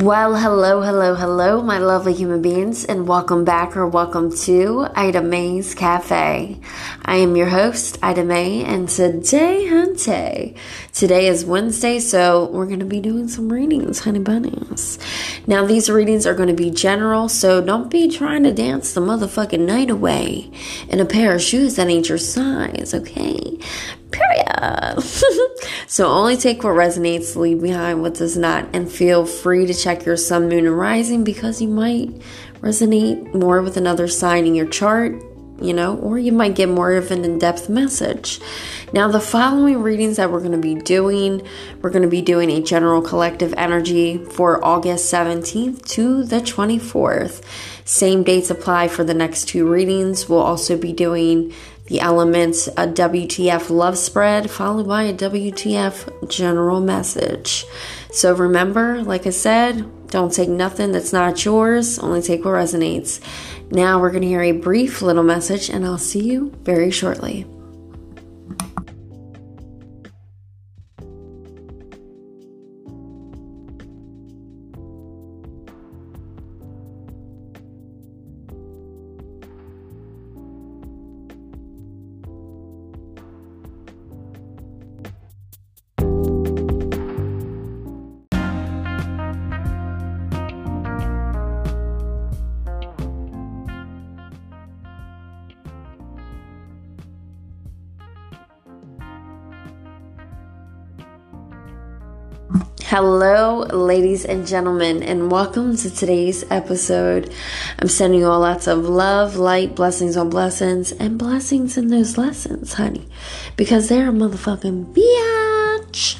Well, hello, hello, hello, my lovely human beings, and welcome back or welcome to Ida May's Cafe. I am your host, Ida May, and today, hunte, today is Wednesday, so we're going to be doing some readings, honey bunnies. Now, these readings are going to be general, so don't be trying to dance the motherfucking night away in a pair of shoes that ain't your size, okay? Period. so only take what resonates, leave behind what does not, and feel free to check your sun, moon, and rising because you might resonate more with another sign in your chart, you know, or you might get more of an in depth message. Now, the following readings that we're going to be doing, we're going to be doing a general collective energy for August 17th to the 24th. Same dates apply for the next two readings. We'll also be doing the elements, a WTF love spread, followed by a WTF general message. So remember, like I said, don't take nothing that's not yours, only take what resonates. Now we're going to hear a brief little message, and I'll see you very shortly. Hello, ladies and gentlemen, and welcome to today's episode. I'm sending you all lots of love, light, blessings on blessings, and blessings in those lessons, honey, because they're a motherfucking bitch.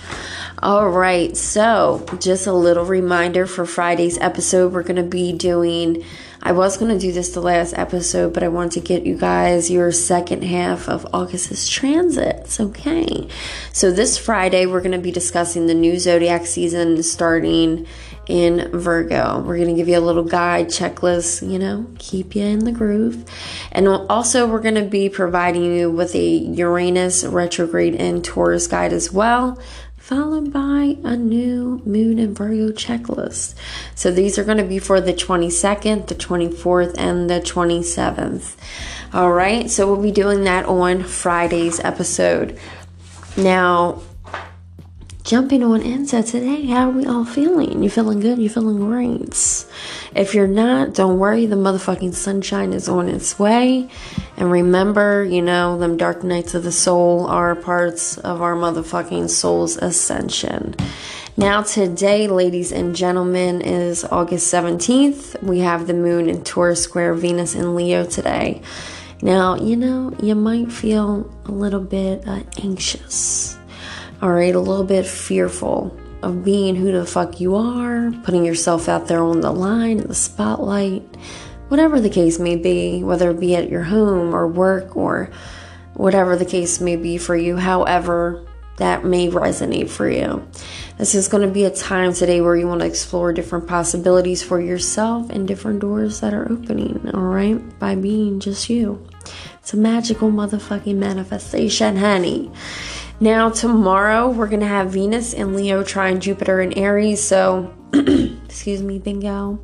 All right, so just a little reminder for Friday's episode, we're going to be doing I was going to do this the last episode, but I wanted to get you guys your second half of August's transits. Okay. So this Friday, we're going to be discussing the new zodiac season starting in Virgo. We're going to give you a little guide checklist, you know, keep you in the groove. And also, we're going to be providing you with a Uranus retrograde and Taurus guide as well followed by a new moon and Virgo checklist. So these are going to be for the 22nd, the 24th, and the 27th. All right, so we'll be doing that on Friday's episode. Now, jumping on into today, how are we all feeling? You feeling good? You feeling great? If you're not, don't worry, the motherfucking sunshine is on its way. And remember, you know, them dark nights of the soul are parts of our motherfucking soul's ascension. Now, today, ladies and gentlemen, is August 17th. We have the moon in Taurus square, Venus in Leo today. Now, you know, you might feel a little bit uh, anxious, all right, a little bit fearful of being who the fuck you are, putting yourself out there on the line, in the spotlight, whatever the case may be, whether it be at your home or work or whatever the case may be for you, however that may resonate for you. This is going to be a time today where you want to explore different possibilities for yourself and different doors that are opening, all right, by being just you. It's a magical motherfucking manifestation, honey. Now, tomorrow we're going to have Venus and Leo trine Jupiter and Aries. So, excuse me, bingo.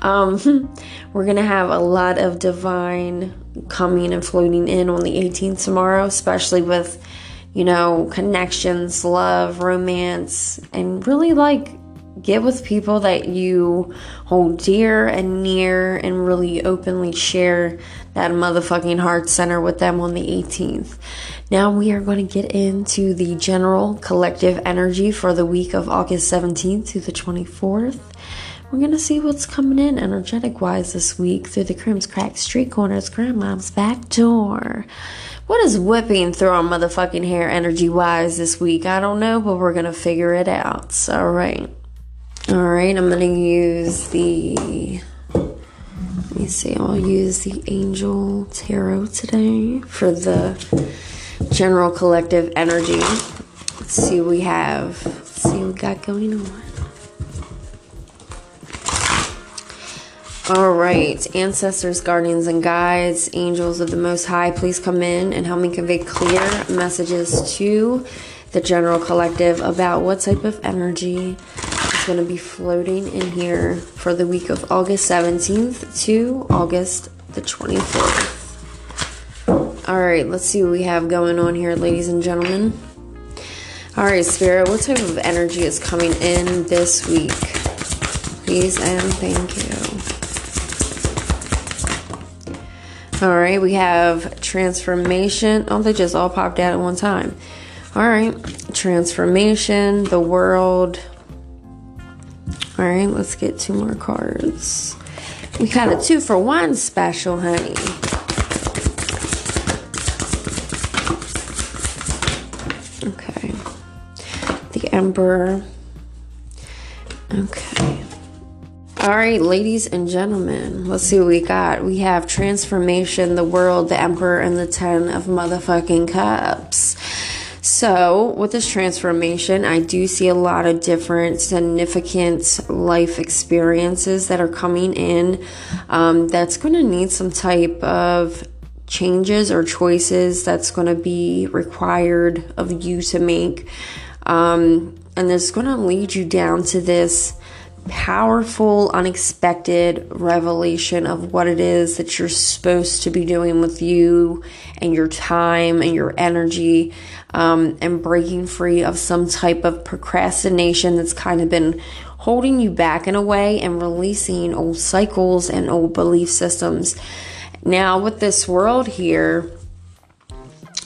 Um, we're going to have a lot of divine coming and floating in on the 18th tomorrow, especially with, you know, connections, love, romance, and really like get with people that you hold dear and near and really openly share that motherfucking heart center with them on the 18th. Now we are going to get into the general collective energy for the week of August 17th to the 24th. We're going to see what's coming in energetic wise this week through the Crims Crack Street Corners Grandma's back door. What is whipping through our motherfucking hair energy wise this week? I don't know, but we're going to figure it out. All right. All right, I'm going to use the let me see, I'll use the Angel Tarot today for the general collective energy. Let's see what we have. Let's see what we got going on. All right, ancestors, guardians, and guides, angels of the Most High, please come in and help me convey clear messages to the general collective about what type of energy is going to be floating in here for the week of August 17th to August the 24th. All right, let's see what we have going on here, ladies and gentlemen. All right, Spirit, what type of energy is coming in this week? Please and thank you. All right, we have transformation. Oh, they just all popped out at one time. All right, transformation, the world. All right, let's get two more cards. We got a two for one special, honey. Emperor. Okay. All right, ladies and gentlemen, let's see what we got. We have Transformation, the World, the Emperor, and the Ten of Motherfucking Cups. So, with this transformation, I do see a lot of different significant life experiences that are coming in um, that's going to need some type of changes or choices that's going to be required of you to make. Um, and it's going to lead you down to this powerful, unexpected revelation of what it is that you're supposed to be doing with you and your time and your energy, um, and breaking free of some type of procrastination that's kind of been holding you back in a way and releasing old cycles and old belief systems. Now, with this world here,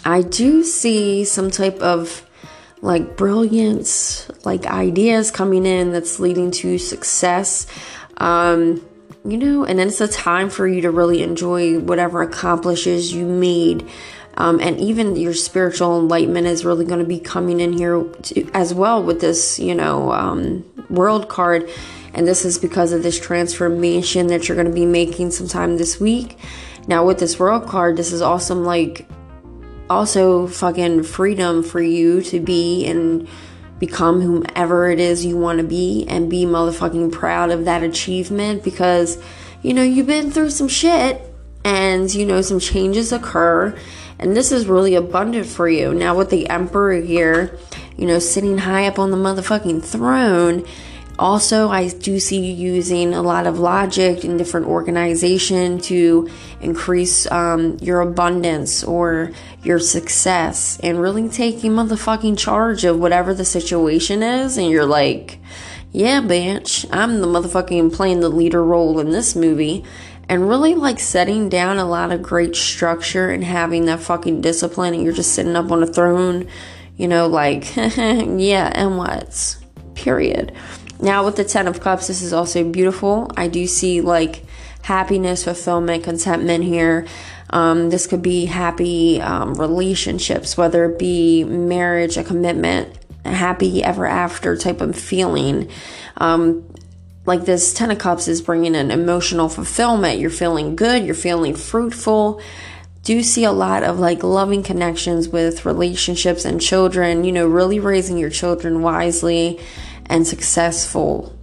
I do see some type of like brilliance, like ideas coming in that's leading to success. Um, you know, and then it's a time for you to really enjoy whatever accomplishes you made. Um, and even your spiritual enlightenment is really going to be coming in here to, as well with this, you know, um, world card. And this is because of this transformation that you're going to be making sometime this week. Now, with this world card, this is awesome, like also fucking freedom for you to be and become whomever it is you want to be and be motherfucking proud of that achievement because you know you've been through some shit and you know some changes occur and this is really abundant for you. Now with the emperor here you know sitting high up on the motherfucking throne also, I do see you using a lot of logic and different organization to increase um, your abundance or your success and really taking motherfucking charge of whatever the situation is. And you're like, yeah, bitch, I'm the motherfucking playing the leader role in this movie. And really like setting down a lot of great structure and having that fucking discipline. And you're just sitting up on a throne, you know, like, yeah, and what? Period. Now, with the Ten of Cups, this is also beautiful. I do see like happiness, fulfillment, contentment here. Um, this could be happy um, relationships, whether it be marriage, a commitment, a happy ever after type of feeling. Um, like this Ten of Cups is bringing an emotional fulfillment. You're feeling good, you're feeling fruitful. Do see a lot of like loving connections with relationships and children, you know, really raising your children wisely and successful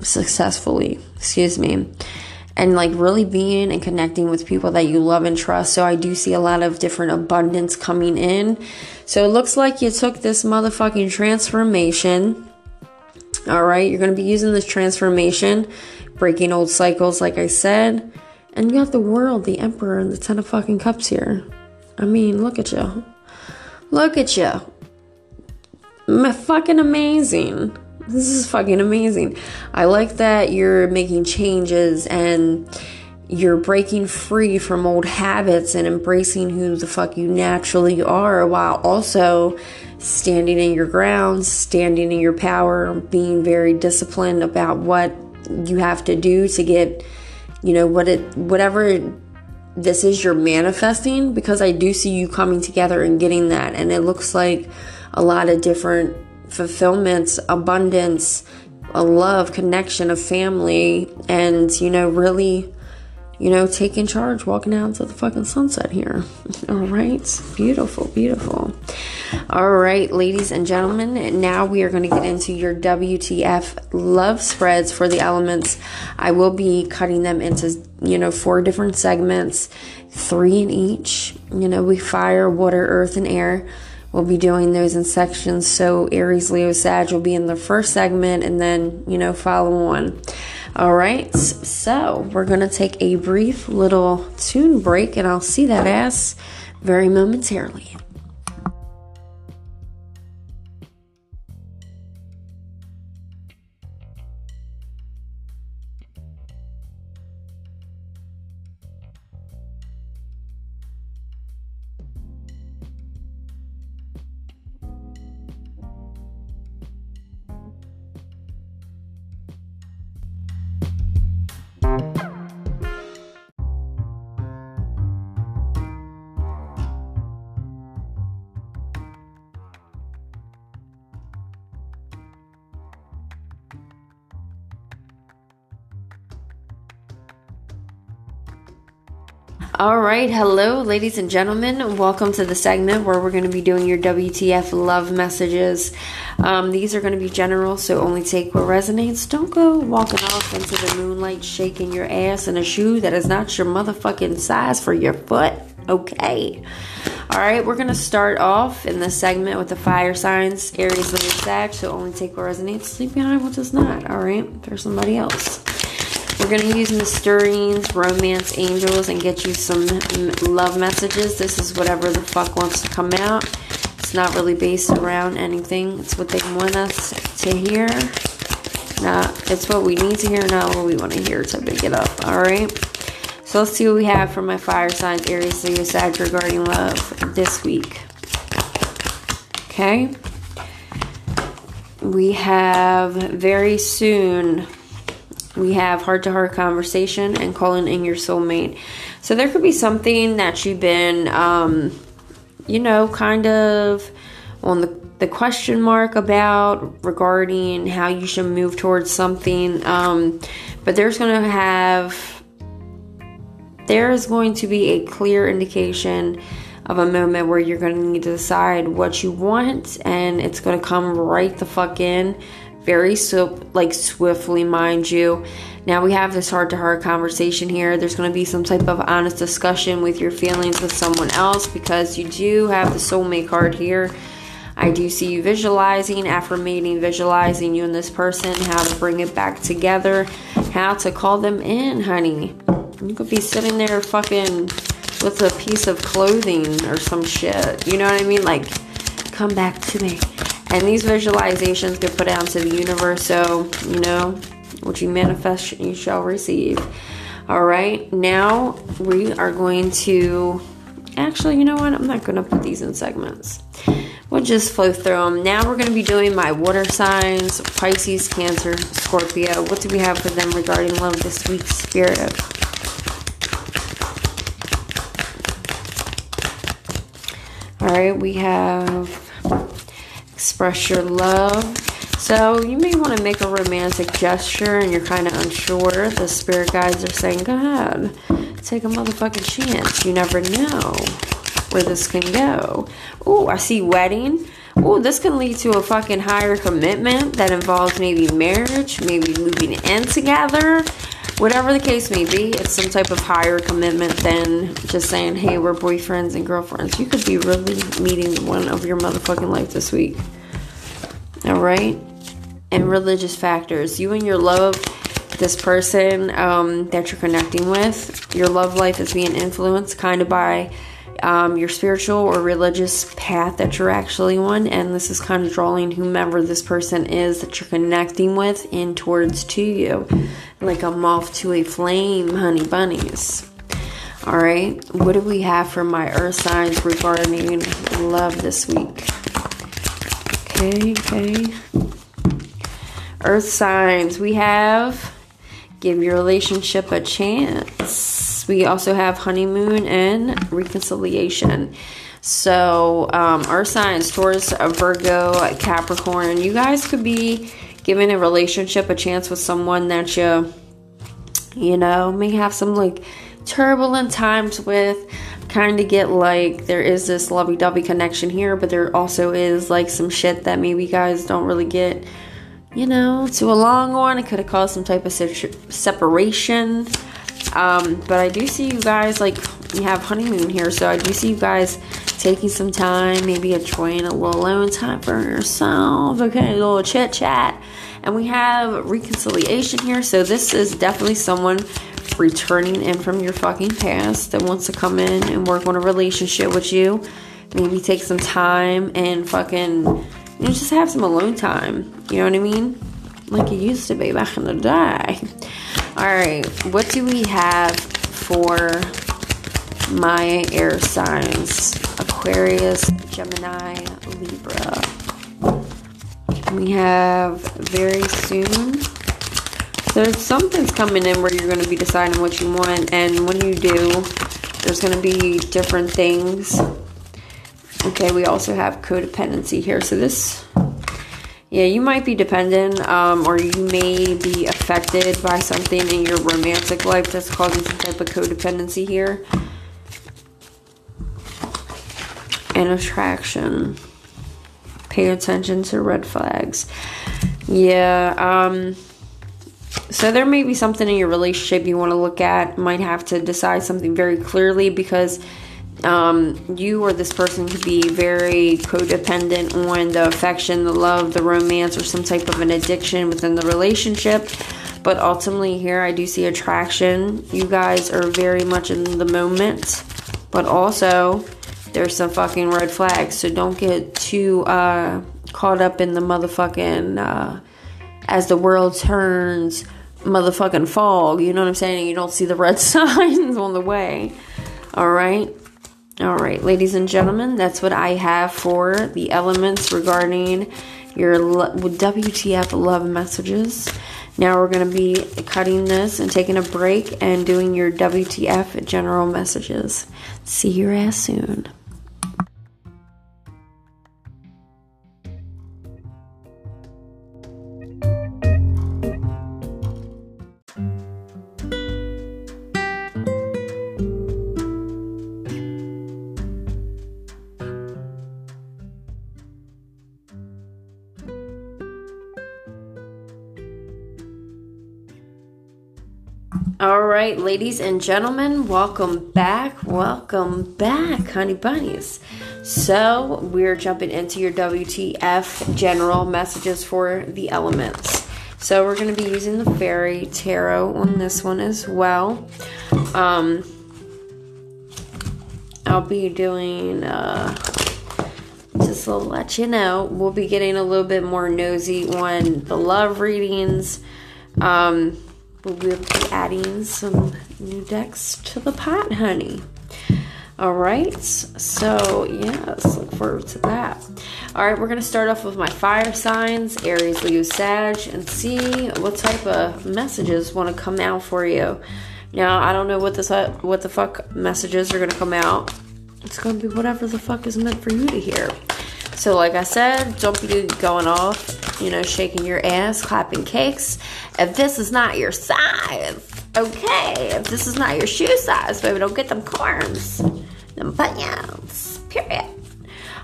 successfully excuse me and like really being and connecting with people that you love and trust. So i do see a lot of different abundance coming in. So it looks like you took this motherfucking transformation. All right you're going to be using this transformation breaking old cycles like i said. And you got the world the emperor and the ten of fucking cups here. I mean look at you look at you fucking amazing. This is fucking amazing. I like that you're making changes and you're breaking free from old habits and embracing who the fuck you naturally are while also standing in your grounds, standing in your power, being very disciplined about what you have to do to get, you know, what it whatever this is you're manifesting because I do see you coming together and getting that and it looks like a lot of different fulfillments, abundance, a love, connection, a family, and you know, really, you know, taking charge, walking out into the fucking sunset here. All right, beautiful, beautiful. All right, ladies and gentlemen, now we are going to get into your WTF love spreads for the elements. I will be cutting them into, you know, four different segments, three in each. You know, we fire, water, earth, and air we'll be doing those in sections. So Aries, Leo, Sag will be in the first segment and then, you know, follow on. All right, so we're going to take a brief little tune break and I'll see that ass very momentarily. All right, hello, ladies and gentlemen. Welcome to the segment where we're going to be doing your WTF love messages. Um, these are going to be general, so only take what resonates. Don't go walking off into the moonlight shaking your ass in a shoe that is not your motherfucking size for your foot. Okay. All right, we're going to start off in this segment with the fire signs Aries, Leo, Sag, so only take what resonates. Leave behind what does not. All right, there's somebody else. Going to use Mysterines, Romance Angels, and get you some love messages. This is whatever the fuck wants to come out. It's not really based around anything. It's what they want us to hear. Not, it's what we need to hear, not what we want to hear to pick it up. Alright? So let's see what we have for my fire signs, Aries, Leo, Sag regarding love this week. Okay? We have very soon we have heart to heart conversation and calling in your soulmate. So there could be something that you've been, um, you know, kind of on the, the question mark about regarding how you should move towards something. Um, but there's going to have, there's going to be a clear indication of a moment where you're going to need to decide what you want and it's going to come right the fuck in very so like swiftly, mind you. Now we have this heart to heart conversation here. There's going to be some type of honest discussion with your feelings with someone else because you do have the soulmate card here. I do see you visualizing, affirming, visualizing you and this person, how to bring it back together, how to call them in, honey. You could be sitting there fucking with a piece of clothing or some shit. You know what I mean? Like, come back to me. And these visualizations get put out to the universe, so you know what you manifest, you shall receive. All right, now we are going to actually, you know what? I'm not going to put these in segments. We'll just flow through them. Now we're going to be doing my water signs Pisces, Cancer, Scorpio. What do we have for them regarding love this week, Spirit? All right, we have express your love. So you may want to make a romantic gesture and you're kind of unsure. The spirit guides are saying, go ahead, take a motherfucking chance. You never know where this can go. Oh, I see wedding. Oh, this can lead to a fucking higher commitment that involves maybe marriage, maybe moving in together. Whatever the case may be, it's some type of higher commitment than just saying, hey, we're boyfriends and girlfriends. You could be really meeting the one of your motherfucking life this week. All right? And religious factors. You and your love, this person um, that you're connecting with, your love life is being influenced kind of by um, your spiritual or religious path that you're actually on. And this is kind of drawing whomever this person is that you're connecting with in towards to you. Like a moth to a flame, honey bunnies. All right, what do we have for my earth signs regarding love this week? Okay, okay. Earth signs, we have give your relationship a chance. We also have honeymoon and reconciliation. So, um, Earth signs, Taurus, Virgo, Capricorn, you guys could be giving a relationship a chance with someone that you, you know, may have some like turbulent times with. Kind of get like there is this lovey-dovey connection here but there also is like some shit that maybe you guys don't really get you know to a long one. It could have caused some type of separation um, but i do see you guys like you have honeymoon here so i do see you guys taking some time, maybe enjoying a little alone time for yourself. Okay, a little chit chat. And we have reconciliation here. So this is definitely someone returning in from your fucking past that wants to come in and work on a relationship with you. Maybe take some time and fucking you know, just have some alone time. You know what I mean? Like it used to be back in the day. Alright, what do we have for my air signs? Aquarius, Gemini, Libra. We have very soon so something's coming in where you're going to be deciding what you want, and when you do, there's going to be different things. Okay, we also have codependency here. So this, yeah, you might be dependent, um, or you may be affected by something in your romantic life that's causing some type of codependency here. And attraction. Pay attention to red flags. Yeah, um so there may be something in your relationship you want to look at. Might have to decide something very clearly because um, you or this person could be very codependent on the affection, the love, the romance, or some type of an addiction within the relationship. But ultimately, here I do see attraction. You guys are very much in the moment, but also there's some fucking red flags. So don't get too uh, caught up in the motherfucking uh, as the world turns motherfucking fog. You know what I'm saying? You don't see the red signs on the way. All right. All right, ladies and gentlemen, that's what I have for the elements regarding your WTF love messages. Now we're going to be cutting this and taking a break and doing your WTF general messages. See your ass soon. Ladies and gentlemen, welcome back. Welcome back, honey bunnies. So, we're jumping into your WTF general messages for the elements. So, we're going to be using the fairy tarot on this one as well. Um, I'll be doing, uh, just to let you know, we'll be getting a little bit more nosy on the love readings. Um, we'll be adding some new decks to the pot, honey. All right, so yes, look forward to that. All right, we're gonna start off with my fire signs, Aries, Leo, Sag, and see what type of messages want to come out for you. Now, I don't know what this what the fuck messages are gonna come out. It's gonna be whatever the fuck is meant for you to hear. So, like I said, don't be going off, you know, shaking your ass, clapping cakes. If this is not your size, okay. If this is not your shoe size, baby, don't get them corns, them bunions, period.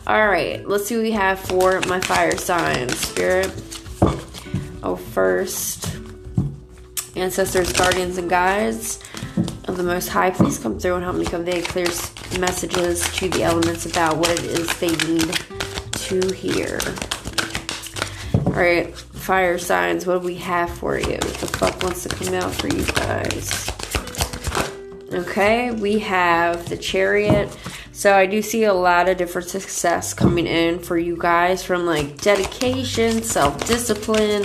All right, let's see what we have for my fire sign, spirit. Oh, first, ancestors, guardians, and guides of the Most High, please come through and help me convey clear messages to the elements about what it is they need to hear. Alright, fire signs, what do we have for you? What the fuck wants to come out for you guys? Okay, we have the chariot. So I do see a lot of different success coming in for you guys from like dedication, self-discipline,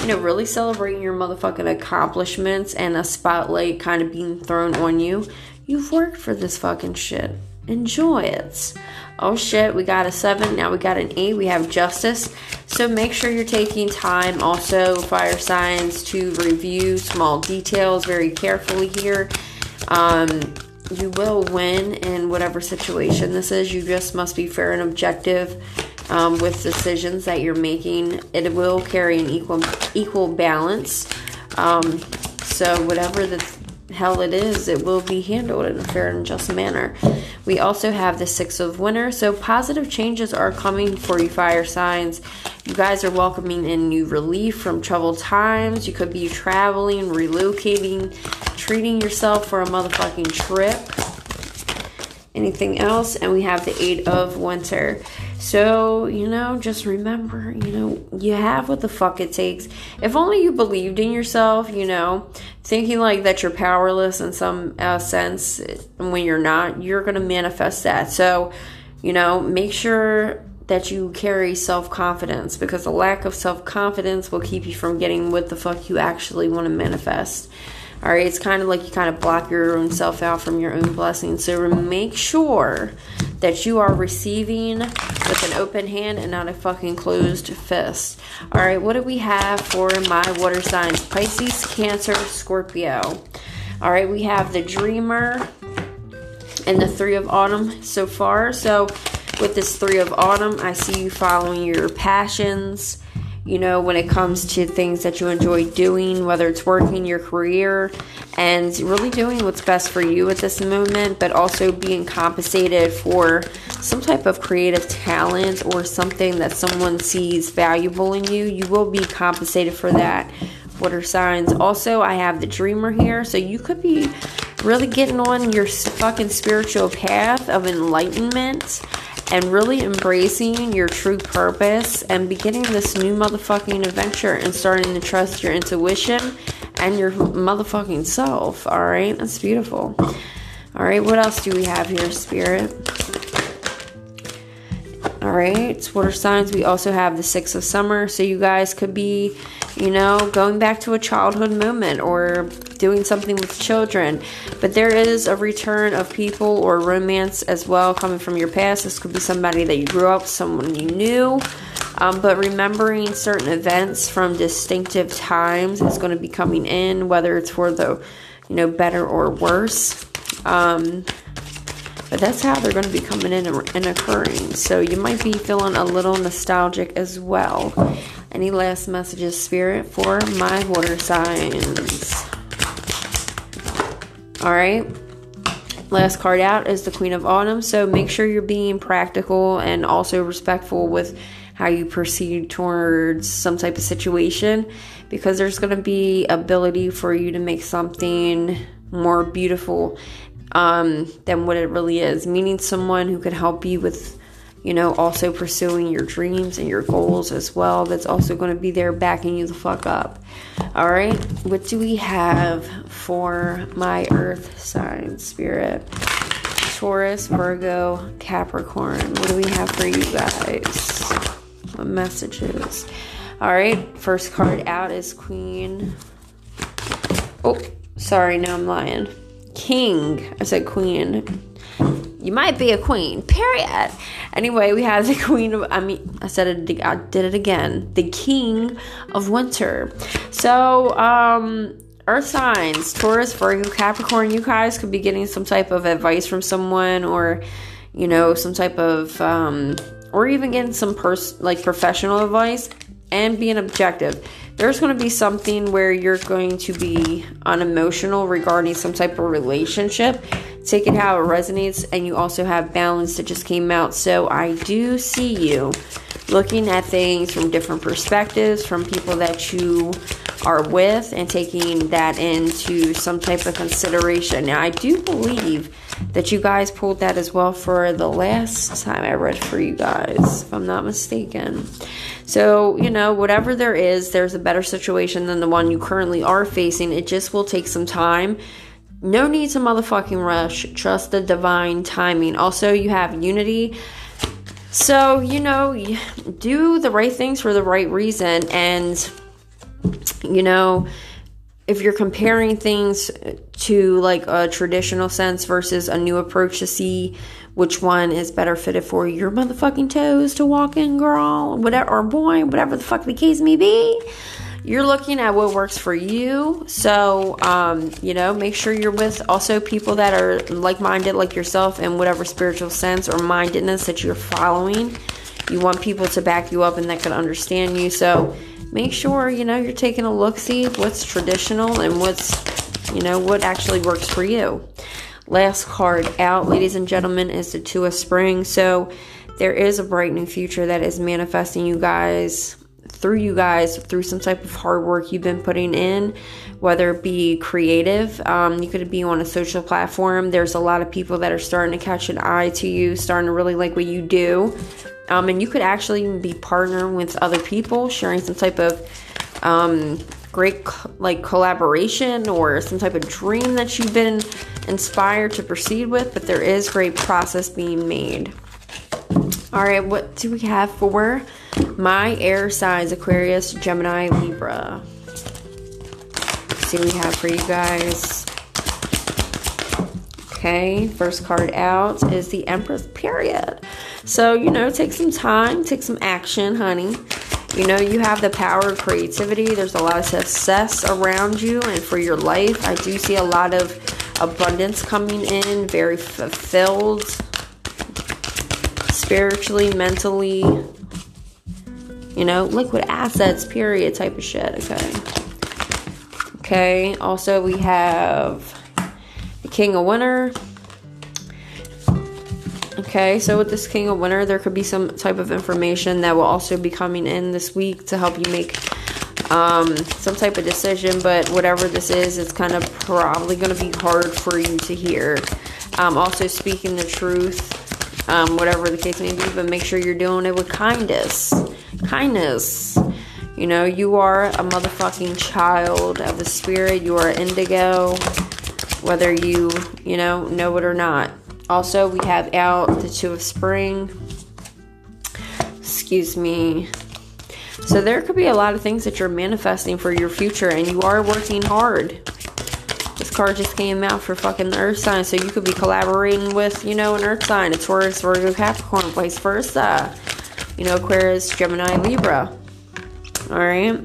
you know, really celebrating your motherfucking accomplishments and a spotlight kind of being thrown on you. You've worked for this fucking shit. Enjoy it oh shit, we got a seven, now we got an eight, we have justice. So make sure you're taking time also, fire signs, to review small details very carefully here. Um, you will win in whatever situation this is. You just must be fair and objective um, with decisions that you're making. It will carry an equal equal balance. Um, so whatever the hell it is, it will be handled in a fair and just manner. We also have the Six of Winter, so positive changes are coming for you, fire signs. You guys are welcoming in new relief from troubled times. You could be traveling, relocating, treating yourself for a motherfucking trip. anything else. And we have the Eight of Winter. So, you know, just remember, you know, you have what the fuck it takes. If only you believed in yourself, you know, thinking like that you're powerless in some uh, sense when you're not, you're going to manifest that. So, you know, make sure that you carry self confidence because a lack of self confidence will keep you from getting what the fuck you actually want to manifest. All right, it's kind of like you kind of block your own self out from your own blessings. So make sure that you are receiving with an open hand and not a fucking closed fist. All right, what do we have for my water signs? Pisces, Cancer, Scorpio. All right, we have the Dreamer and the Three of Autumn so far. So with this Three of Autumn, I see you following your passions you know, when it comes to things that you enjoy doing, whether it's working your career and really doing what's best for you at this moment, but also being compensated for some type of creative talent or something that someone sees valuable in you, you will be compensated for that. Water signs. Also, I have the dreamer here, so you could be really getting on your fucking spiritual path of enlightenment and really embracing your true purpose and beginning this new motherfucking adventure and starting to trust your intuition and your motherfucking self. All right, that's beautiful. All right, what else do we have here, Spirit? All right, water signs. We also have the six of summer, so you guys could be you know, going back to a childhood moment or doing something with children. But there is a return of people or romance as well coming from your past. This could be somebody that you grew up, someone you knew. Um, but remembering certain events from distinctive times is going to be coming in, whether it's for the, you know, better or worse. Um, but that's how they're going to be coming in and occurring. So you might be feeling a little nostalgic as well. Any last messages, Spirit, for my water signs? All right. Last card out is the Queen of Autumn. So make sure you're being practical and also respectful with how you proceed towards some type of situation because there's going to be ability for you to make something more beautiful um, than what it really is. Meaning someone who could help you with you know, also pursuing your dreams and your goals as well. That's also going to be there backing you the fuck up. All right, what do we have for my earth sign spirit? Taurus, Virgo, Capricorn. What do we have for you guys? What messages? All right, first card out is Queen. Oh, sorry, no, I'm lying. King. I said Queen. You might be a queen. Period. Anyway, we have the queen of. I mean, I said it. I did it again. The king of winter. So, um, Earth signs, Taurus, Virgo, Capricorn. You guys could be getting some type of advice from someone, or you know, some type of, um, or even getting some pers- like professional advice, and being objective there's going to be something where you're going to be unemotional regarding some type of relationship. Take it how it resonates, and you also have balance that just came out. So I do see you looking at things from different perspectives, from people that you are with, and taking that into some type of consideration. Now, I do believe that you guys pulled that as well for the last time I read for you guys, if I'm not mistaken. So, you know, whatever there is, there's a better situation than the one you currently are facing. It just will take some time. No need to motherfucking rush. Trust the divine timing. Also, you have unity. So, you know, do the right things for the right reason. And, you know, if you're comparing things to like a traditional sense versus a new approach to see which one is better fitted for your motherfucking toes to walk in, girl, whatever, or boy, whatever the fuck the case may be. You're looking at what works for you. So, um, you know, make sure you're with also people that are like minded, like yourself, in whatever spiritual sense or mindedness that you're following. You want people to back you up and that can understand you. So, make sure, you know, you're taking a look, see what's traditional and what's, you know, what actually works for you. Last card out, ladies and gentlemen, is the Two of Spring. So there is a bright new future that is manifesting you guys through you guys, through some type of hard work you've been putting in, whether it be creative, um, you could be on a social platform. There's a lot of people that are starting to catch an eye to you, starting to really like what you do. Um, and you could actually be partnering with other people, sharing some type of um, great like collaboration or some type of dream that you've been inspired to proceed with. But there is great process being made. All right, what do we have for my air signs Aquarius, Gemini, Libra? Let's see what we have for you guys. Okay, first card out is the Empress, period. So, you know, take some time, take some action, honey. You know, you have the power of creativity. There's a lot of success around you and for your life. I do see a lot of abundance coming in, very fulfilled spiritually, mentally, you know, liquid assets, period, type of shit, okay? Okay, also we have the King of Winter. Okay, so with this King of Winter, there could be some type of information that will also be coming in this week to help you make um, some type of decision, but whatever this is, it's kind of probably going to be hard for you to hear. Um, also, speaking the truth, um, whatever the case may be, but make sure you're doing it with kindness. Kindness. You know, you are a motherfucking child of the spirit. You are indigo, whether you, you know, know it or not. Also, we have out the Two of Spring. Excuse me. So, there could be a lot of things that you're manifesting for your future, and you are working hard. This card just came out for fucking the Earth sign, so you could be collaborating with, you know, an Earth sign, a Taurus, Virgo, Capricorn, vice versa. You know, Aquarius, Gemini, Libra. Alright.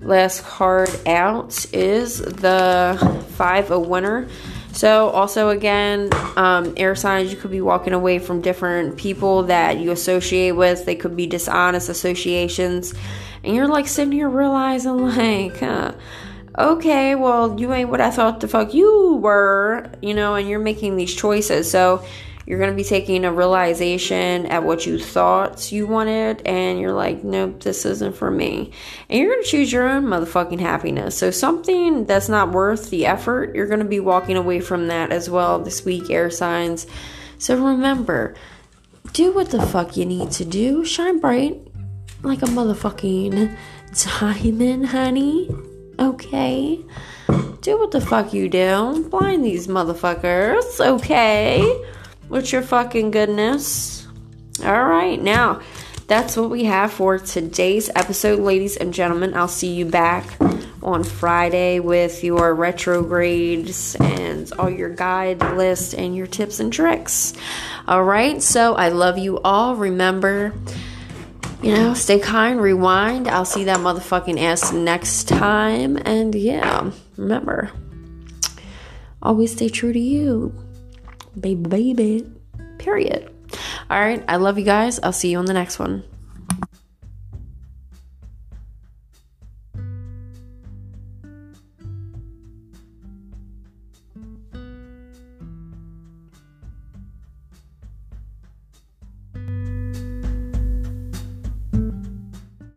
Last card out is the Five of Winter. So, also again, um, air signs, you could be walking away from different people that you associate with. They could be dishonest associations. And you're like sitting here realizing, like, uh, okay, well, you ain't what I thought the fuck you were, you know, and you're making these choices. So, you're going to be taking a realization at what you thought you wanted, and you're like, nope, this isn't for me. And you're going to choose your own motherfucking happiness. So, something that's not worth the effort, you're going to be walking away from that as well this week, air signs. So, remember, do what the fuck you need to do. Shine bright like a motherfucking diamond, honey. Okay? Do what the fuck you do. Blind these motherfuckers, okay? With your fucking goodness. All right, now that's what we have for today's episode, ladies and gentlemen. I'll see you back on Friday with your retrogrades and all your guide list and your tips and tricks. All right, so I love you all. Remember, you know, stay kind, rewind. I'll see that motherfucking ass next time. And yeah, remember, always stay true to you baby, baby. Period. All right. I love you guys. I'll see you on the next one.